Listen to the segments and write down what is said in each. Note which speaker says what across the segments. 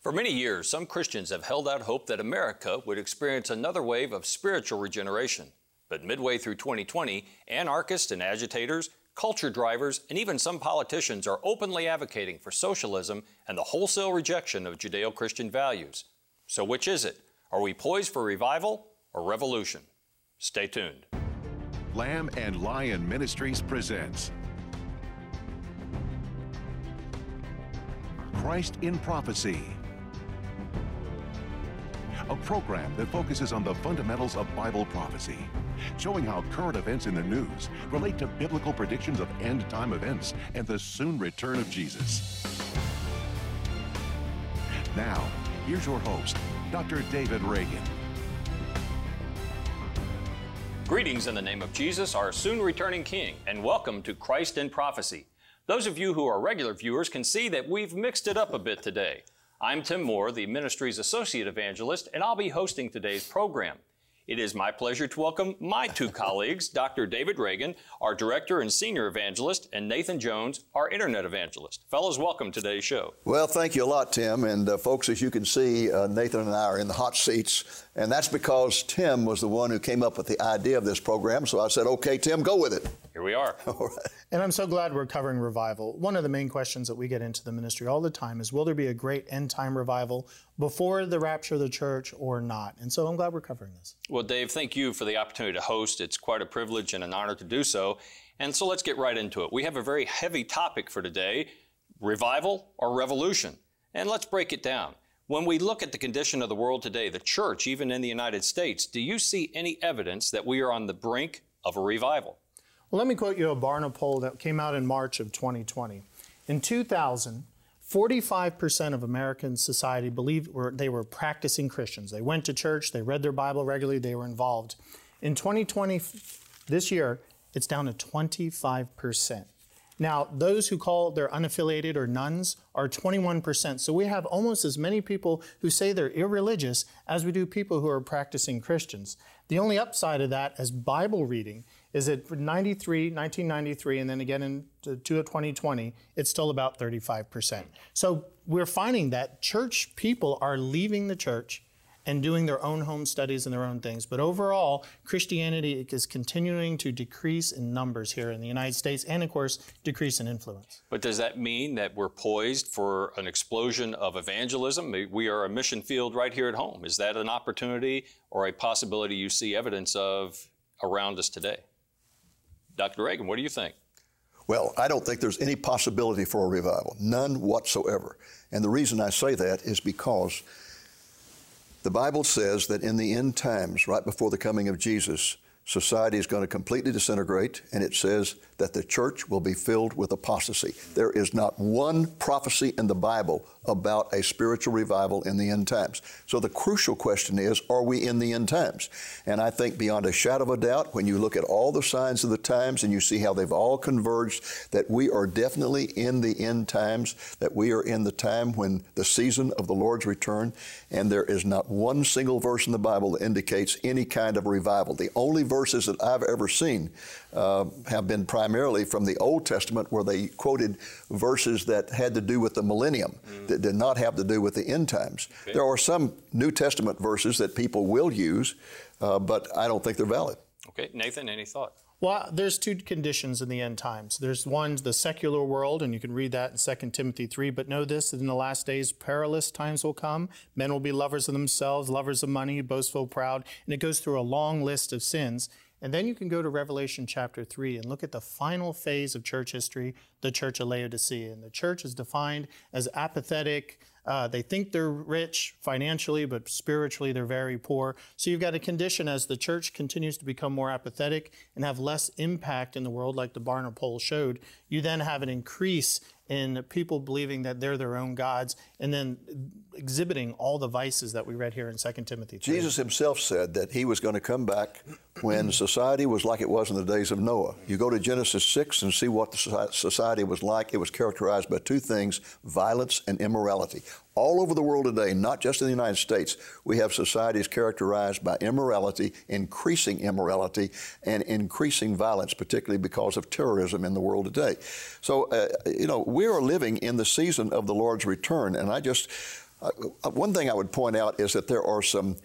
Speaker 1: For many years, some Christians have held out hope that America would experience another wave of spiritual regeneration. But midway through 2020, anarchists and agitators, culture drivers, and even some politicians are openly advocating for socialism and the wholesale rejection of Judeo Christian values. So, which is it? Are we poised for revival or revolution? Stay tuned.
Speaker 2: Lamb and Lion Ministries presents Christ in Prophecy a program that focuses on the fundamentals of Bible prophecy, showing how current events in the news relate to biblical predictions of end time events and the soon return of Jesus. Now, here's your host, Dr. David Reagan.
Speaker 1: Greetings in the name of Jesus, our soon returning King, and welcome to Christ in Prophecy. Those of you who are regular viewers can see that we've mixed it up a bit today. I'm Tim Moore, the ministry's associate evangelist, and I'll be hosting today's program. It is my pleasure to welcome my two colleagues, Dr. David Reagan, our director and senior evangelist, and Nathan Jones, our internet evangelist. Fellows, welcome to today's show.
Speaker 3: Well, thank you a lot, Tim. And uh, folks, as you can see, uh, Nathan and I are in the hot seats. And that's because Tim was the one who came up with the idea of this program. So I said, okay, Tim, go with it.
Speaker 1: Here we are.
Speaker 3: All right.
Speaker 4: And I'm so glad we're covering revival. One of the main questions that we get into the ministry all the time is will there be a great end time revival before the rapture of the church or not? And so I'm glad we're covering this.
Speaker 1: Well, Dave, thank you for the opportunity to host. It's quite a privilege and an honor to do so. And so let's get right into it. We have a very heavy topic for today revival or revolution. And let's break it down. When we look at the condition of the world today, the church, even in the United States, do you see any evidence that we are on the brink of a revival?
Speaker 4: Well, let me quote you a Barna poll that came out in March of 2020. In 2000, 45% of American society believed were, they were practicing Christians. They went to church, they read their Bible regularly, they were involved. In 2020, this year, it's down to 25%. Now, those who call they're unaffiliated or nones are 21%. So we have almost as many people who say they're irreligious as we do people who are practicing Christians. The only upside of that as Bible reading is that 93, 1993, and then again in 2020, it's still about 35%. So we're finding that church people are leaving the church and doing their own home studies and their own things. But overall, Christianity is continuing to decrease in numbers here in the United States and, of course, decrease in influence.
Speaker 1: But does that mean that we're poised for an explosion of evangelism? We are a mission field right here at home. Is that an opportunity or a possibility you see evidence of around us today? Dr. Reagan, what do you think?
Speaker 3: Well, I don't think there's any possibility for a revival, none whatsoever. And the reason I say that is because the Bible says that in the end times, right before the coming of Jesus, society is going to completely disintegrate, and it says that the church will be filled with apostasy. There is not one prophecy in the Bible about a spiritual revival in the end times. So the crucial question is are we in the end times? And I think beyond a shadow of a doubt, when you look at all the signs of the times and you see how they've all converged, that we are definitely in the end times, that we are in the time when the season of the Lord's return, and there is not one single verse in the Bible that indicates any kind of revival. The only verses that I've ever seen uh, have been primarily from the Old Testament, where they quoted verses that had to do with the millennium, mm. that did not have to do with the end times. Okay. There are some New Testament verses that people will use, uh, but I don't think they're valid.
Speaker 1: Okay, Nathan, any thought?
Speaker 4: Well, there's two conditions in the end times. There's one, the secular world, and you can read that in 2 Timothy 3. But know this, that in the last days, perilous times will come. Men will be lovers of themselves, lovers of money, boastful, proud. And it goes through a long list of sins. And then you can go to Revelation chapter 3 and look at the final phase of church history, the church of Laodicea. And the church is defined as apathetic. Uh, they think they're rich financially, but spiritually they're very poor. So you've got a condition as the church continues to become more apathetic and have less impact in the world, like the Barna poll showed. You then have an increase in people believing that they're their own gods and then exhibiting all the vices that we read here in 2 Timothy 3.
Speaker 3: Jesus himself said that he was going to come back when society was like it was in the days of Noah. You go to Genesis 6 and see what the society was like. It was characterized by two things violence and immorality. All over the world today, not just in the United States, we have societies characterized by immorality, increasing immorality, and increasing violence, particularly because of terrorism in the world today. So, uh, you know, we are living in the season of the Lord's return, and I just Uh, uh, one thing I would point out is that there are some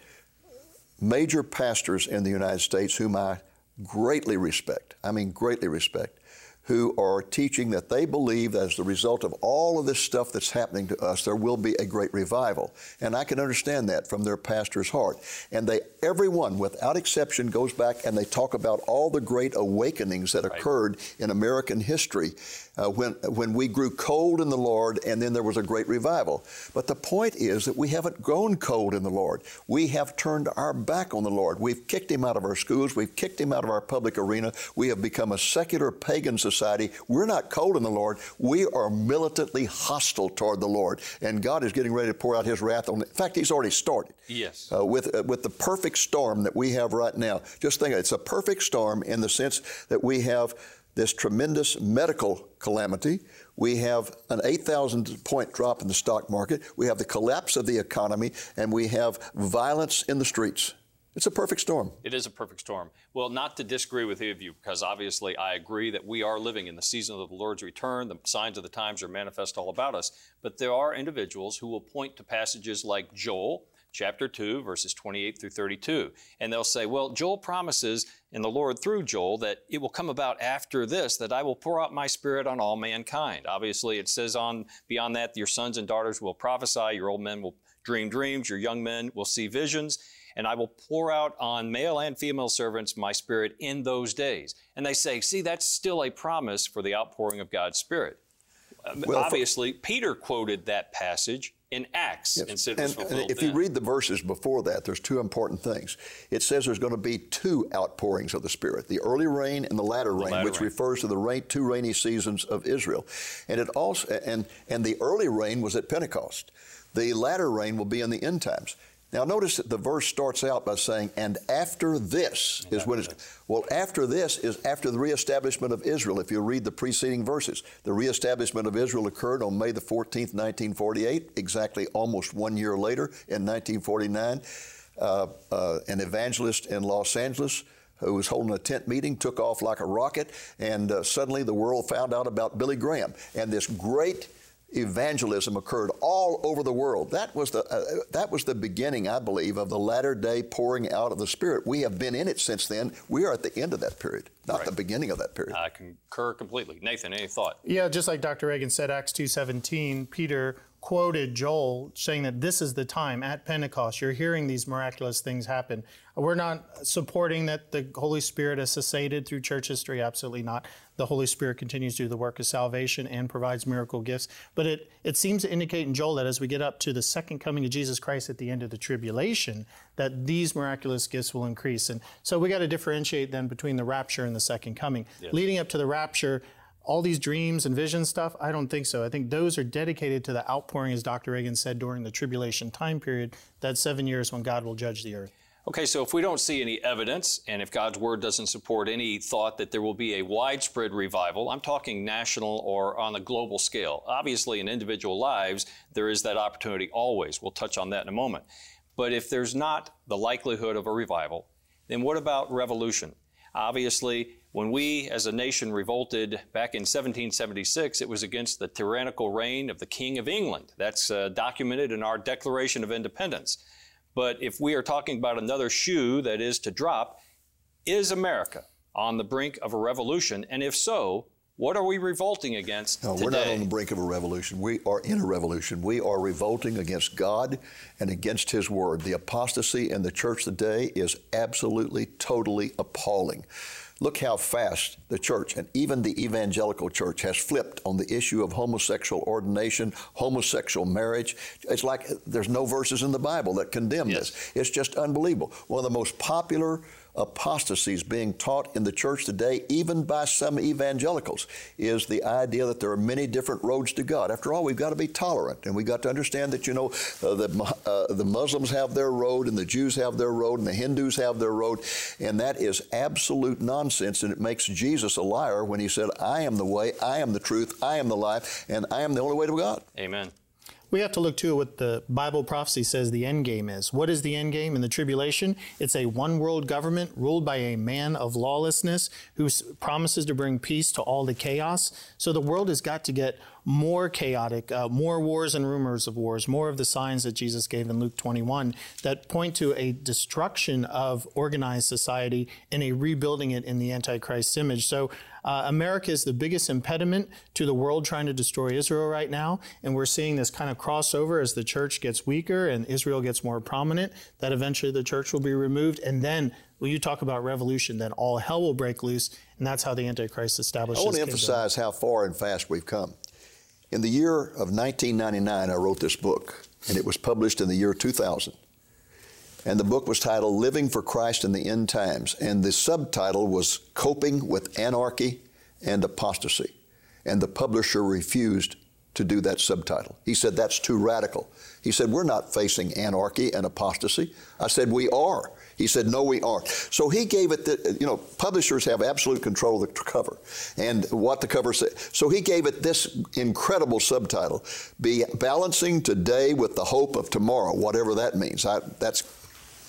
Speaker 3: major pastors in the United States whom I greatly respect. I mean, greatly respect who are teaching that they believe that as the result of all of this stuff that's happening to us, there will be a great revival. And I can understand that from their pastor's heart. And they, everyone without exception, goes back and they talk about all the great awakenings that right. occurred in American history uh, when, when we grew cold in the Lord and then there was a great revival. But the point is that we haven't grown cold in the Lord. We have turned our back on the Lord. We've kicked him out of our schools. We've kicked him out of our public arena. We have become a secular pagan society society, we're not cold in the Lord. We are militantly hostile toward the Lord. And God is getting ready to pour out His wrath on. In fact, He's already started.
Speaker 1: Yes.
Speaker 3: Uh, with uh, with the perfect storm that we have right now. Just think, it's a perfect storm in the sense that we have this tremendous medical calamity. We have an 8,000 point drop in the stock market. We have the collapse of the economy, and we have violence in the streets. It's a perfect storm.
Speaker 1: It is a perfect storm. Well, not to disagree with any of you, because obviously I agree that we are living in the season of the Lord's return. The signs of the times are manifest all about us. But there are individuals who will point to passages like Joel chapter 2, verses 28 through 32. And they'll say, well, Joel promises in the Lord through Joel that it will come about after this that I will pour out my spirit on all mankind. Obviously, it says on beyond that, your sons and daughters will prophesy, your old men will dream dreams, your young men will see visions and I will pour out on male and female servants my spirit in those days. And they say, see, that's still a promise for the outpouring of God's spirit. Um, well, Obviously, for, Peter quoted that passage in Acts yes. and said
Speaker 3: and, and if then. you read the verses before that, there's two important things. It says there's going to be two outpourings of the Spirit: the early rain and the latter the rain, latter which rain. refers to the rain, two rainy seasons of Israel. And it also and and the early rain was at Pentecost. The latter rain will be in the end times. Now, notice that the verse starts out by saying, and after this is when it's, well, after this is after the reestablishment of Israel. If you read the preceding verses, the reestablishment of Israel occurred on May the 14th, 1948, exactly almost one year later in 1949. Uh, uh, an evangelist in Los Angeles who was holding a tent meeting took off like a rocket, and uh, suddenly the world found out about Billy Graham. And this great evangelism occurred all over the world. That was the uh, that was the beginning, I believe, of the latter day pouring out of the Spirit. We have been in it since then. We are at the end of that period, not right. the beginning of that period.
Speaker 1: I concur completely. Nathan, any thought?
Speaker 4: Yeah, just like Dr. Reagan said, Acts two seventeen, Peter quoted Joel saying that this is the time at Pentecost. You're hearing these miraculous things happen. We're not supporting that the Holy Spirit has cessated through church history. Absolutely not. The Holy Spirit continues to do the work of salvation and provides miracle gifts. But it, it seems to indicate in Joel that as we get up to the second coming of Jesus Christ at the end of the tribulation, that these miraculous gifts will increase. And so we got to differentiate then between the rapture and the second coming. Yes. Leading up to the rapture, all these dreams and vision stuff? I don't think so. I think those are dedicated to the outpouring, as Dr. Reagan said, during the tribulation time period, that seven years when God will judge the earth.
Speaker 1: Okay, so if we don't see any evidence, and if God's word doesn't support any thought that there will be a widespread revival, I'm talking national or on a global scale. Obviously, in individual lives, there is that opportunity always. We'll touch on that in a moment. But if there's not the likelihood of a revival, then what about revolution? Obviously, when we as a nation revolted back in 1776, it was against the tyrannical reign of the King of England. That's uh, documented in our Declaration of Independence. But if we are talking about another shoe that is to drop, is America on the brink of a revolution? And if so, what are we revolting against?
Speaker 3: No,
Speaker 1: today?
Speaker 3: we're not on the brink of a revolution. We are in a revolution. We are revolting against God and against His Word. The apostasy in the church today is absolutely, totally appalling. Look how fast the church and even the evangelical church has flipped on the issue of homosexual ordination, homosexual marriage. It's like there's no verses in the Bible that condemn yes. this. It's just unbelievable. One of the most popular apostasies being taught in the church today, even by some evangelicals, is the idea that there are many different roads to God. After all, we've got to be tolerant, and we've got to understand that, you know, uh, the, uh, the Muslims have their road, and the Jews have their road, and the Hindus have their road, and that is absolute nonsense, and it makes Jesus a liar when he said, I am the way, I am the truth, I am the life, and I am the only way to God.
Speaker 1: Amen.
Speaker 4: We have to look to what the Bible prophecy says the end game is. What is the end game in the tribulation? It's a one world government ruled by a man of lawlessness who promises to bring peace to all the chaos. So the world has got to get more chaotic, uh, more wars and rumors of wars, more of the signs that Jesus gave in Luke 21 that point to a destruction of organized society and a rebuilding it in the Antichrist image. So uh, America is the biggest impediment to the world trying to destroy Israel right now, and we're seeing this kind of crossover as the church gets weaker and Israel gets more prominent. That eventually the church will be removed, and then when you talk about revolution, then all hell will break loose, and that's how the Antichrist establishes.
Speaker 3: I want to emphasize how far and fast we've come. In the year of 1999, I wrote this book, and it was published in the year 2000. And the book was titled Living for Christ in the End Times. And the subtitle was Coping with Anarchy and Apostasy. And the publisher refused to do that subtitle. He said, That's too radical. He said, We're not facing anarchy and apostasy. I said, We are. He said, No, we aren't. So he gave it, the, you know, publishers have absolute control of the cover and what the cover said. So he gave it this incredible subtitle Be Balancing Today with the Hope of Tomorrow, whatever that means. I, that's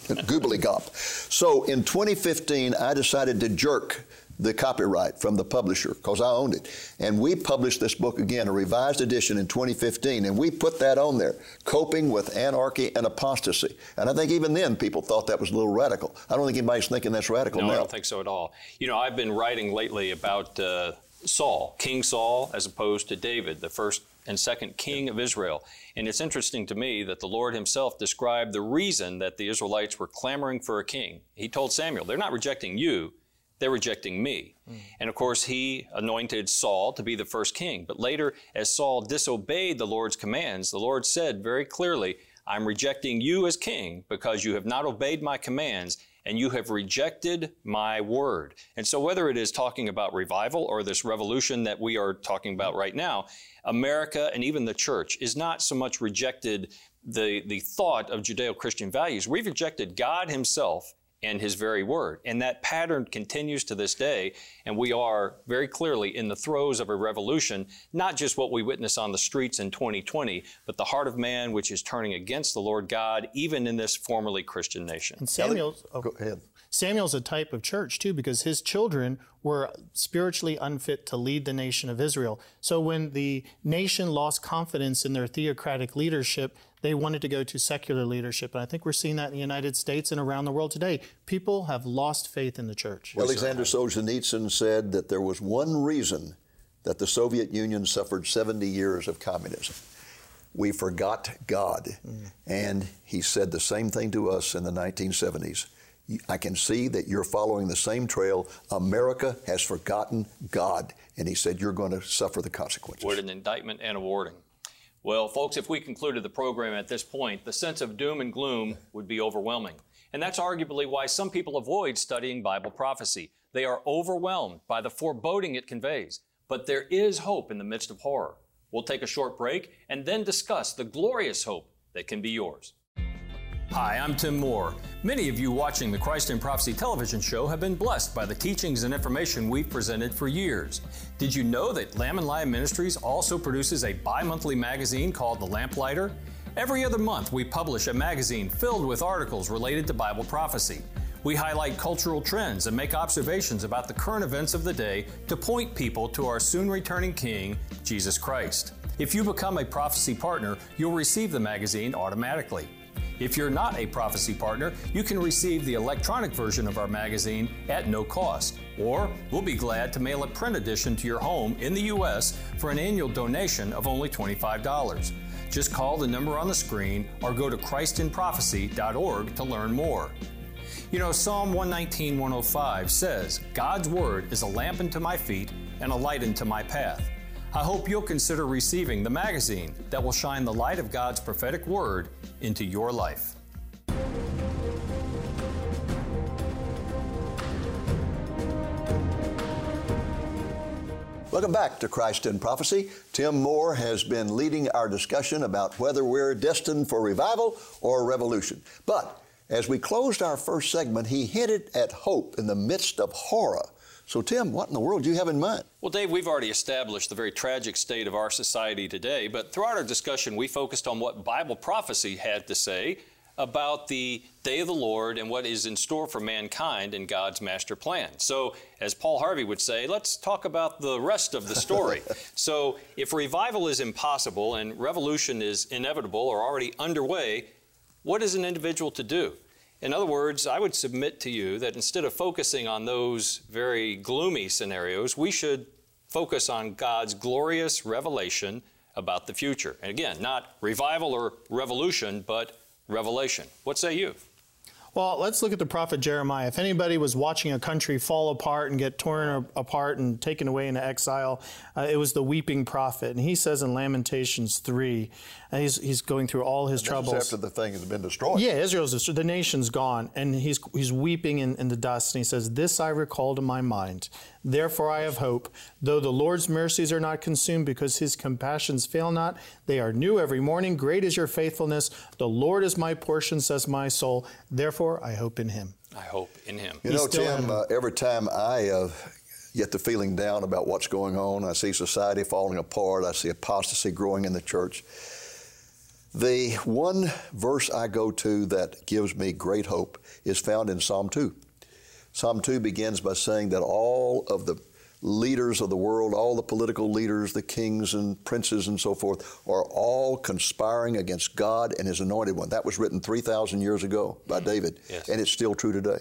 Speaker 3: goobly gop. So in 2015, I decided to jerk the copyright from the publisher because I owned it. And we published this book again, a revised edition in 2015, and we put that on there, Coping with Anarchy and Apostasy. And I think even then people thought that was a little radical. I don't think anybody's thinking that's radical
Speaker 1: no,
Speaker 3: now.
Speaker 1: I don't think so at all. You know, I've been writing lately about uh, Saul, King Saul, as opposed to David, the first and second king of Israel. And it's interesting to me that the Lord himself described the reason that the Israelites were clamoring for a king. He told Samuel, they're not rejecting you, they're rejecting me. Mm. And of course, he anointed Saul to be the first king. But later, as Saul disobeyed the Lord's commands, the Lord said very clearly, I'm rejecting you as king because you have not obeyed my commands and you have rejected my word. And so, whether it is talking about revival or this revolution that we are talking about right now, America and even the church is not so much rejected the, the thought of Judeo Christian values. We've rejected God Himself and his very word. And that pattern continues to this day. And we are very clearly in the throes of a revolution, not just what we witness on the streets in 2020, but the heart of man, which is turning against the Lord God, even in this formerly Christian nation.
Speaker 4: And Samuel's,
Speaker 3: oh, go ahead.
Speaker 4: Samuel's a type of church too, because his children were spiritually unfit to lead the nation of Israel. So when the nation lost confidence in their theocratic leadership, they wanted to go to secular leadership. And I think we're seeing that in the United States and around the world today. People have lost faith in the church.
Speaker 3: Alexander Solzhenitsyn said that there was one reason that the Soviet Union suffered 70 years of communism. We forgot God. Mm. And he said the same thing to us in the 1970s. I can see that you're following the same trail. America has forgotten God. And he said, You're going to suffer the consequences.
Speaker 1: What an indictment and a warning. Well, folks, if we concluded the program at this point, the sense of doom and gloom would be overwhelming. And that's arguably why some people avoid studying Bible prophecy. They are overwhelmed by the foreboding it conveys. But there is hope in the midst of horror. We'll take a short break and then discuss the glorious hope that can be yours. Hi, I'm Tim Moore. Many of you watching the Christ in Prophecy television show have been blessed by the teachings and information we've presented for years. Did you know that Lamb and Lion Ministries also produces a bi monthly magazine called The Lamplighter? Every other month, we publish a magazine filled with articles related to Bible prophecy. We highlight cultural trends and make observations about the current events of the day to point people to our soon returning King, Jesus Christ. If you become a prophecy partner, you'll receive the magazine automatically. If you're not a prophecy partner, you can receive the electronic version of our magazine at no cost. Or we'll be glad to mail a print edition to your home in the U.S. for an annual donation of only $25. Just call the number on the screen or go to christinprophecy.org to learn more. You know, Psalm 119, 105 says, God's Word is a lamp unto my feet and a light unto my path. I hope you'll consider receiving the magazine that will shine the light of God's prophetic word into your life.
Speaker 3: Welcome back to Christ in Prophecy. Tim Moore has been leading our discussion about whether we're destined for revival or revolution. But as we closed our first segment, he hinted at hope in the midst of horror. So, Tim, what in the world do you have in mind?
Speaker 1: Well, Dave, we've already established the very tragic state of our society today, but throughout our discussion, we focused on what Bible prophecy had to say about the day of the Lord and what is in store for mankind in God's master plan. So, as Paul Harvey would say, let's talk about the rest of the story. so, if revival is impossible and revolution is inevitable or already underway, what is an individual to do? In other words, I would submit to you that instead of focusing on those very gloomy scenarios, we should focus on God's glorious revelation about the future. And again, not revival or revolution, but revelation. What say you?
Speaker 4: Well, let's look at the prophet Jeremiah. If anybody was watching a country fall apart and get torn apart and taken away into exile, uh, it was the weeping prophet. And he says in Lamentations 3, and he's, he's going through all his
Speaker 3: and
Speaker 4: troubles.
Speaker 3: after the thing has been destroyed.
Speaker 4: Yeah, Israel's destroyed. The nation's gone. And he's, he's weeping in, in the dust. And he says, This I recall to my mind. Therefore I have hope. Though the Lord's mercies are not consumed, because his compassions fail not, they are new every morning. Great is your faithfulness. The Lord is my portion, says my soul. Therefore I hope in him.
Speaker 1: I hope in him.
Speaker 3: You
Speaker 4: He's
Speaker 3: know, Tim, uh, every time I uh, get the feeling down about what's going on, I see society falling apart, I see apostasy growing in the church. The one verse I go to that gives me great hope is found in Psalm 2. Psalm 2 begins by saying that all of the leaders of the world, all the political leaders, the kings and princes and so forth, are all conspiring against God and His anointed one. That was written 3,000 years ago by mm-hmm. David,
Speaker 1: Yes.
Speaker 3: and it's still true today.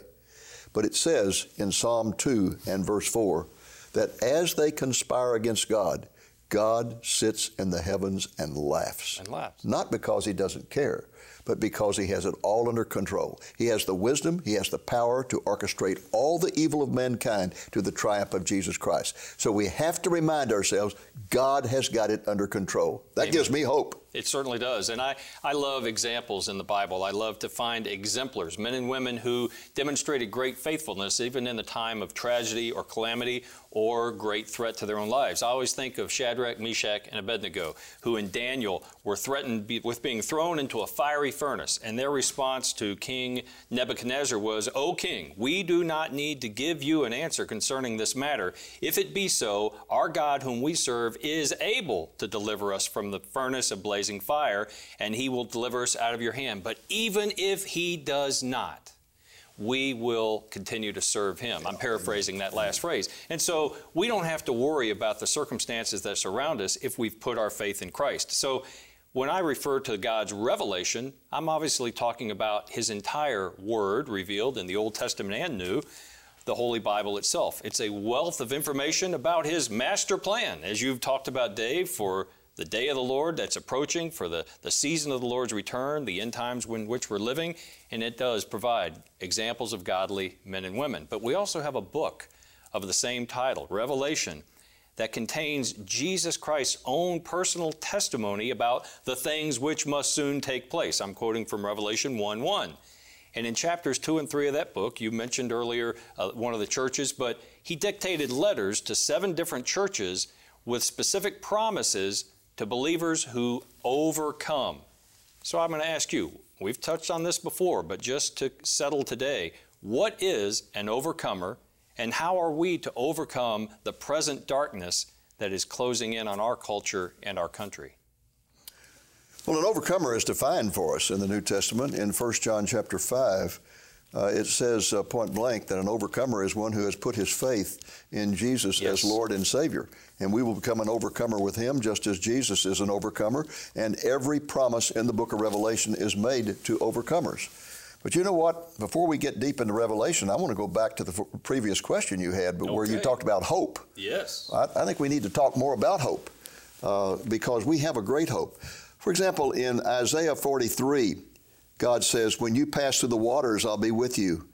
Speaker 3: But it says in Psalm 2 and verse 4 that as they conspire against God, God sits in the heavens and laughs.
Speaker 1: And laughs.
Speaker 3: Not because he doesn't care, but because he has it all under control. He has the wisdom, he has the power to orchestrate all the evil of mankind to the triumph of Jesus Christ. So we have to remind ourselves God has got it under control. That
Speaker 1: Amen.
Speaker 3: gives me hope.
Speaker 1: It certainly does. And I, I love examples in the Bible. I love to find exemplars, men and women who demonstrated great faithfulness even in the time of tragedy or calamity or great threat to their own lives. I always think of Shadrach, Meshach, and Abednego, who in Daniel were threatened be, with being thrown into a fiery furnace. And their response to King Nebuchadnezzar was, O king, we do not need to give you an answer concerning this matter. If it be so, our God whom we serve is able to deliver us from the furnace of blazing fire, and he will deliver us out of your hand. But even if he does not, we will continue to serve him. I'm paraphrasing that last phrase. And so we don't have to worry about the circumstances that surround us if we've put our faith in Christ. So when I refer to God's revelation, I'm obviously talking about his entire word revealed in the Old Testament and New, the Holy Bible itself. It's a wealth of information about his master plan, as you've talked about, Dave, for the day of the Lord that's approaching, for the, the season of the Lord's return, the end times in which we're living, and it does provide examples of godly men and women. But we also have a book of the same title, Revelation, that contains Jesus Christ's own personal testimony about the things which must soon take place. I'm quoting from Revelation 1 1. And in chapters 2 and 3 of that book, you mentioned earlier uh, one of the churches, but he dictated letters to seven different churches with specific promises to believers who overcome. So I'm going to ask you, we've touched on this before, but just to settle today, what is an overcomer and how are we to overcome the present darkness that is closing in on our culture and our country?
Speaker 3: Well, an overcomer is defined for us in the New Testament. In 1 John chapter 5, uh, it says uh, point blank that an overcomer is one who has put his faith in Jesus
Speaker 1: Yes.
Speaker 3: as Lord and Savior. And we will become an overcomer with him just as Jesus is an overcomer. And every promise in the book of Revelation is made to overcomers. But you know what? Before we get deep into Revelation, I want to go back to the f- previous question you had, but where you talked about hope.
Speaker 1: Yes.
Speaker 3: I, I think we need to talk more about hope uh, because we have a great hope. For example, in Isaiah 43, God says, When you pass through the waters, I'll be with you.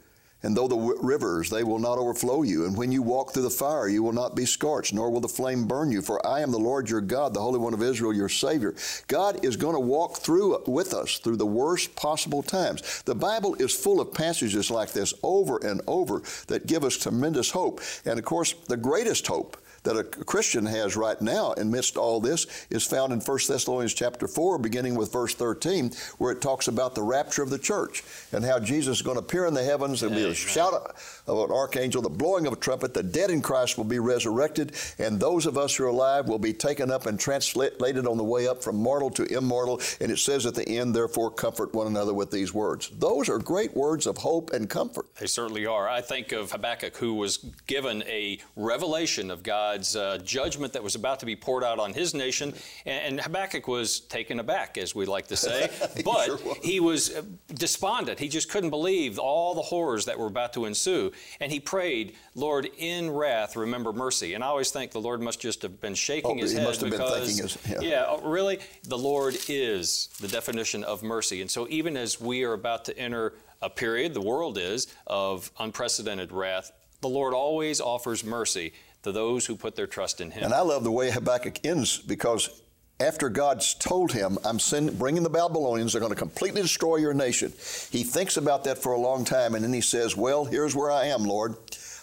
Speaker 3: And though the w- rivers, they will not overflow you. And when you walk through the fire, you will not be scorched, nor will the flame burn you. For I am the Lord your God, the Holy One of Israel, your Savior. God is going to walk through with us through the worst possible times. The Bible is full of passages like this over and over that give us tremendous hope. And of course, the greatest hope that a Christian has right now amidst all this is found in 1 Thessalonians chapter 4, beginning with verse 13, where it talks about the rapture of the church and how Jesus is going to appear in the heavens. There'll be a shout of an archangel, the blowing of a trumpet, the dead in Christ will be resurrected, and those of us who are alive will be taken up and translated on the way up from mortal to immortal. And it says at the end, therefore, comfort one another with these words. Those are great words of hope and comfort.
Speaker 1: They certainly are. I think of Habakkuk, who was given a revelation of God's uh, judgment that was about to be poured out on his nation. And, and Habakkuk was taken aback, as we like to say. But sure was. he was uh, despondent. He just couldn't believe all the horrors that were about to ensue. And he prayed, Lord, in wrath, remember mercy. And I always think the Lord must just have been shaking
Speaker 3: oh,
Speaker 1: his head
Speaker 3: because, his,
Speaker 1: yeah. yeah, oh, really, the Lord is the definition of mercy. And so even as we are about to enter a period, the world is, of unprecedented wrath, the Lord always offers mercy to those who put their trust in Him.
Speaker 3: And I love the way Habakkuk ends because after God's told him, I'm send, bringing the Babylonians, they're going to completely destroy your nation. He thinks about that for a long time and then he says, Well, here's where I am, Lord.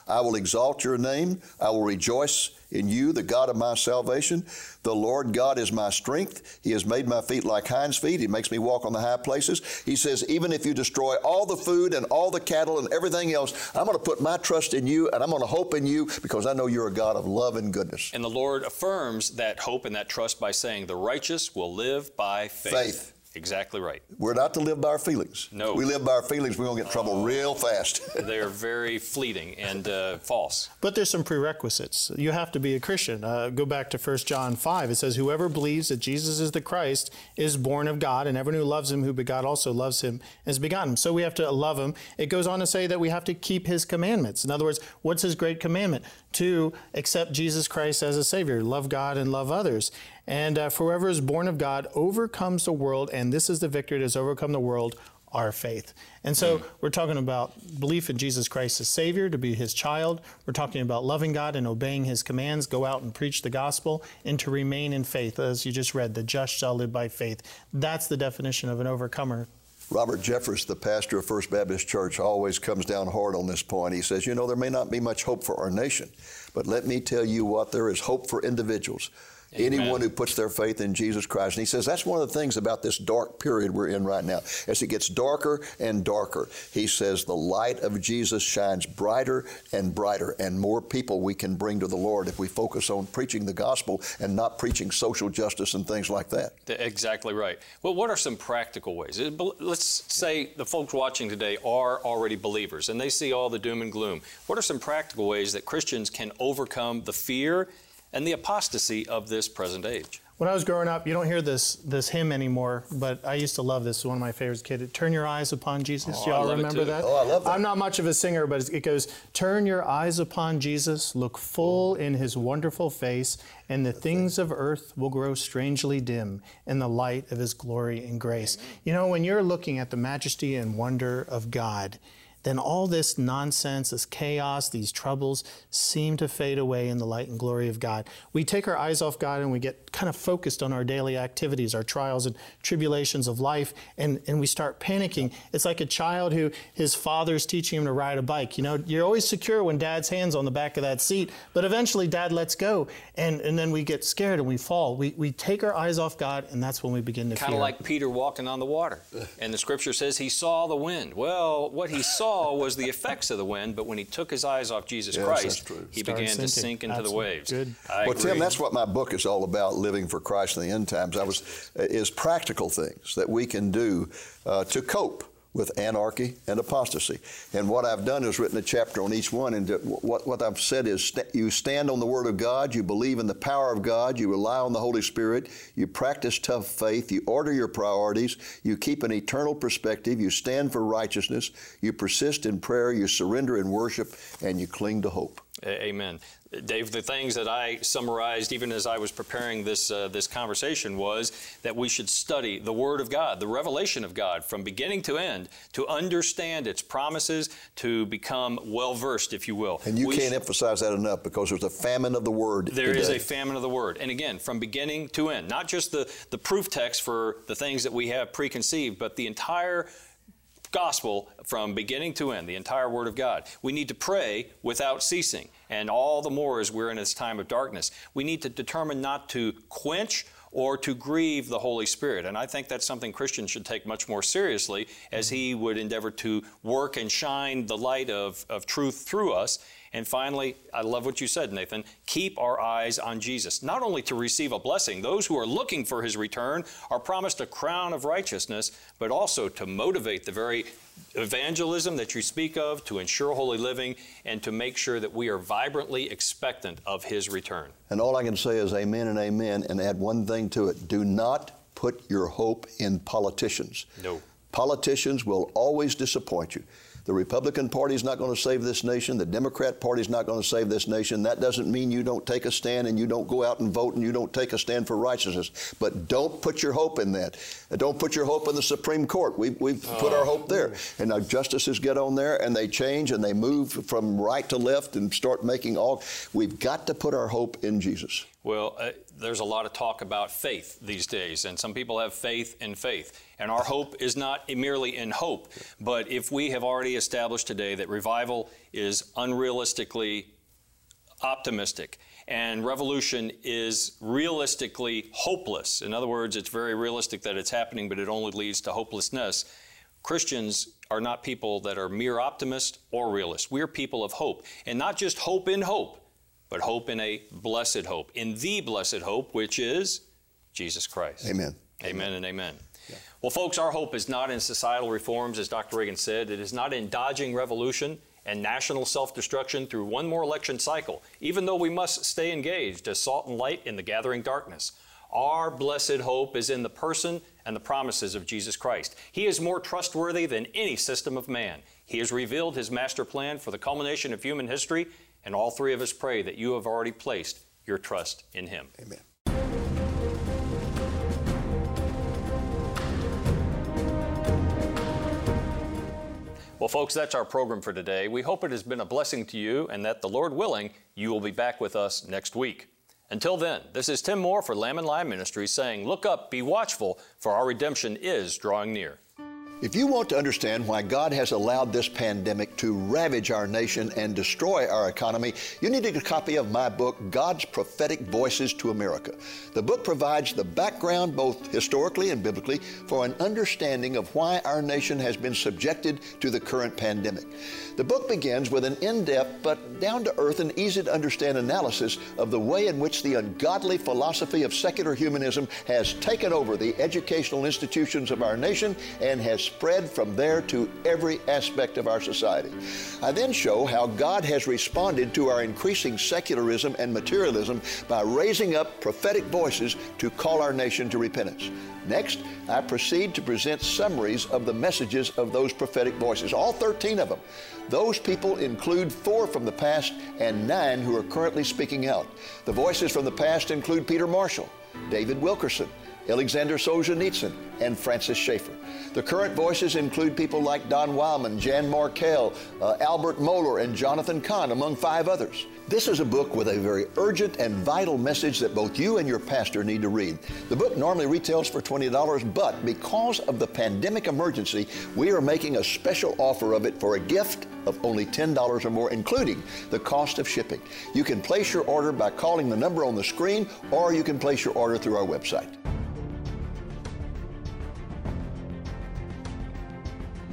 Speaker 3: I will exalt your name. I will rejoice in you, the God of my salvation. The Lord God is my strength. He has made my feet like hinds' feet. He makes me walk on the high places. He says, even if you destroy all the food and all the cattle and everything else, I'm going to put my trust in you and I'm going to hope in you because I know you're a God of love and goodness.
Speaker 1: And the Lord affirms that hope and that trust by saying, the righteous will live by faith.
Speaker 3: Faith.
Speaker 1: Exactly right.
Speaker 3: We're not to live by our feelings.
Speaker 1: No.
Speaker 3: We live by our feelings, we're going to get in trouble real fast.
Speaker 1: they are very fleeting and uh, false.
Speaker 4: But there's some prerequisites. You have to be a Christian. Uh, go back to 1 John 5. It says, Whoever believes that Jesus is the Christ is born of God, and everyone who loves him, who begot also loves him, has begotten him. So we have to love him. It goes on to say that we have to keep his commandments. In other words, what's his great commandment? To accept Jesus Christ as a Savior, love God and love others. And uh, for whoever is born of God overcomes the world, and this is the victory that has overcome the world, our faith. And so mm. we're talking about belief in Jesus Christ as Savior, to be His child. We're talking about loving God and obeying His commands, go out and preach the gospel, and to remain in faith. As you just read, the just shall live by faith. That's the definition of an overcomer.
Speaker 3: Robert Jeffress, the pastor of First Baptist Church, always comes down hard on this point. He says, You know, there may not be much hope for our nation, but let me tell you what, there is hope for individuals Amen. Anyone who puts their faith in Jesus Christ. And he says that's one of the things about this dark period we're in right now. As it gets darker and darker, he says the light of Jesus shines brighter and brighter, and more people we can bring to the Lord if we focus on preaching the gospel and not preaching social justice and things like that.
Speaker 1: Exactly right. Well, what are some practical ways? Let's say the folks watching today are already believers and they see all the doom and gloom. What are some practical ways that Christians can overcome the fear? And the apostasy of this present age.
Speaker 4: When I was growing up, you don't hear this this hymn anymore, but I used to love this. One of my favorites, kid. Turn your eyes upon Jesus.
Speaker 1: Oh, Y'all
Speaker 4: remember that?
Speaker 3: Oh, I love that.
Speaker 4: I'm not much of a singer, but it goes, Turn your eyes upon Jesus, look full in his wonderful face, and the things of earth will grow strangely dim in the light of his glory and grace. You know, when you're looking at the majesty and wonder of God, then all this nonsense, this chaos, these troubles seem to fade away in the light and glory of God. We take our eyes off God and we get kind of focused on our daily activities, our trials and tribulations of life, and, and we start panicking. It's like a child who his father's teaching him to ride a bike. You know, you're always secure when dad's hand's on the back of that seat, but eventually dad lets go, and, and then we get scared and we fall. We, we take our eyes off God, and that's when we begin to
Speaker 1: kind of like Peter walking on the water. And the scripture says he saw the wind. Well, what he saw saw was the effects of the wind, but when he took his eyes off Jesus yes, Christ, he Started began sinking. to sink into Absolutely. the waves.
Speaker 4: Good.
Speaker 3: I well, agree. Tim, that's what my book is all about: living for Christ in the end times. I was is practical things that we can do uh, to cope with anarchy and apostasy. And what I've done is written a chapter on each one. And what, what I've said is st- you stand on the Word of God, you believe in the power of God, you rely on the Holy Spirit, you practice tough faith, you order your priorities, you keep an eternal perspective, you stand for righteousness, you persist in prayer, you surrender in worship, and you cling to hope.
Speaker 1: Amen. Dave, the things that I summarized even as I was preparing this, uh, this conversation was that we should study the Word of God, the revelation of God from beginning to end, to understand its promises, to become well versed, if you will.
Speaker 3: And you
Speaker 1: we
Speaker 3: can't sh- emphasize that enough because there's a famine of the Word.
Speaker 1: There
Speaker 3: today.
Speaker 1: is a famine of the Word. And again, from beginning to end, not just the, the proof text for the things that we have preconceived, but the entire gospel from beginning to end, the entire Word of God. We need to pray without ceasing, and all the more as we're in this time of darkness. We need to determine not to quench or to grieve the Holy Spirit. And I think that's something Christians should take much more seriously as He would endeavor to work and shine the light of, of truth through us. And finally, I love what you said, Nathan. Keep our eyes on Jesus, not only to receive a blessing. Those who are looking for his return are promised a crown of righteousness, but also to motivate the very evangelism that you speak of, to ensure holy living, and to make sure that we are vibrantly expectant of his return.
Speaker 3: And all I can say is amen and amen, and add one thing to it. Do not put your hope in politicians.
Speaker 1: No.
Speaker 3: Politicians will always disappoint you. The Republican Party is not going to save this nation. The Democrat Party is not going to save this nation. That doesn't mean you don't take a stand and you don't go out and vote and you don't take a stand for righteousness. But don't put your hope in that. Don't put your hope in the Supreme Court. We, we've oh. put our hope there. And now justices get on there and they change and they move from right to left and start making all. We've got to put our hope in Jesus.
Speaker 1: Well, uh, there's a lot of talk about faith these days, and some people have faith in faith. And our hope is not merely in hope, but if we have already established today that revival is unrealistically optimistic and revolution is realistically hopeless, in other words, it's very realistic that it's happening, but it only leads to hopelessness. Christians are not people that are mere optimists or realists. We're people of hope, and not just hope in hope but hope in a blessed hope, in the blessed hope, which is Jesus Christ.
Speaker 3: Amen.
Speaker 1: Amen, amen. and amen. Yeah. Well, folks, our hope is not in societal reforms, as Dr. Reagan said. It is not in dodging revolution and national self destruction through one more election cycle, even though we must stay engaged as salt and light in the gathering darkness. Our blessed hope is in the person and the promises of Jesus Christ. He is more trustworthy than any system of man. He has revealed his master plan for the culmination of human history and all three of us pray that you have already placed your trust in Him.
Speaker 3: Amen.
Speaker 1: Well, folks, that's our program for today. We hope it has been a blessing to you and that the Lord willing, you will be back with us next week. Until then, this is Tim Moore for Lamb and Lion Ministries saying, Look up, be watchful, for our redemption is drawing near.
Speaker 3: If you want to understand why God has allowed this pandemic to ravage our nation and destroy our economy, you need a copy of my book, God's Prophetic Voices to America. The book provides the background, both historically and biblically, for an understanding of why our nation has been subjected to the current pandemic. The book begins with an in depth but down to earth and easy to understand analysis of the way in which the ungodly philosophy of secular humanism has taken over the educational institutions of our nation and has spread from there to every aspect of our society. I then show how God has responded to our increasing secularism and materialism by raising up prophetic voices to call our nation to repentance. Next, I proceed to present summaries of the messages of those prophetic voices, all 13 of them. Those people include four from the past and nine who are currently speaking out. The voices from the past include Peter Marshall, David Wilkerson, Alexander Solzhenitsyn, and Francis Schaeffer. The current voices include people like Don Wildmon, Jan Markell, uh, Albert Mohler, and Jonathan Cahn, among five others. This is a book with a very urgent and vital message that both you and your pastor need to read. The book normally retails for $20, but because of the pandemic emergency, we are making a special offer of it for a gift of only $10 or more, including the cost of shipping. You can place your order by calling the number on the screen, or you can place your order through our website.